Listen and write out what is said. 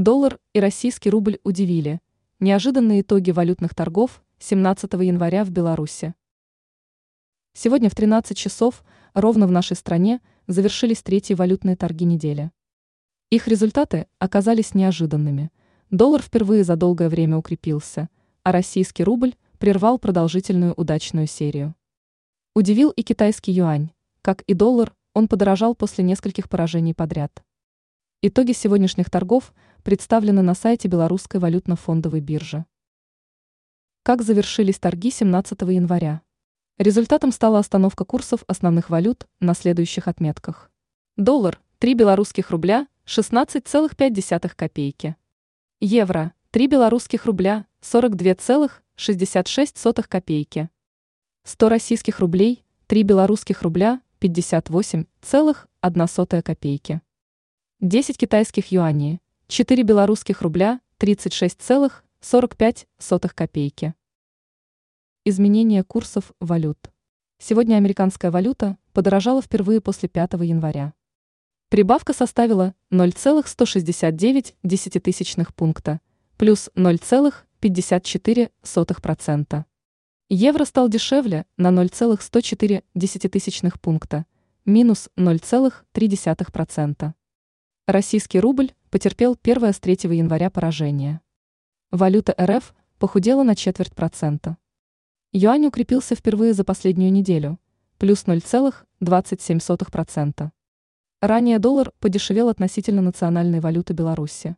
Доллар и российский рубль удивили. Неожиданные итоги валютных торгов 17 января в Беларуси. Сегодня в 13 часов ровно в нашей стране завершились третьи валютные торги недели. Их результаты оказались неожиданными. Доллар впервые за долгое время укрепился, а российский рубль прервал продолжительную удачную серию. Удивил и китайский юань. Как и доллар, он подорожал после нескольких поражений подряд. Итоги сегодняшних торгов представлены на сайте Белорусской валютно-фондовой биржи. Как завершились торги 17 января? Результатом стала остановка курсов основных валют на следующих отметках. Доллар – 3 белорусских рубля 16,5 копейки. Евро – 3 белорусских рубля 42,66 копейки. 100 российских рублей – 3 белорусских рубля 58,1 копейки. 10 китайских юаней, 4 белорусских рубля, 36,45 копейки. Изменение курсов валют. Сегодня американская валюта подорожала впервые после 5 января. Прибавка составила 0,169 десятитысячных пункта, плюс 0,54%. Евро стал дешевле на 0,104 десятитысячных пункта, минус 0,3%. Российский рубль потерпел первое с 3 января поражение. Валюта РФ похудела на четверть процента. Юань укрепился впервые за последнюю неделю, плюс 0,27%. Ранее доллар подешевел относительно национальной валюты Беларуси.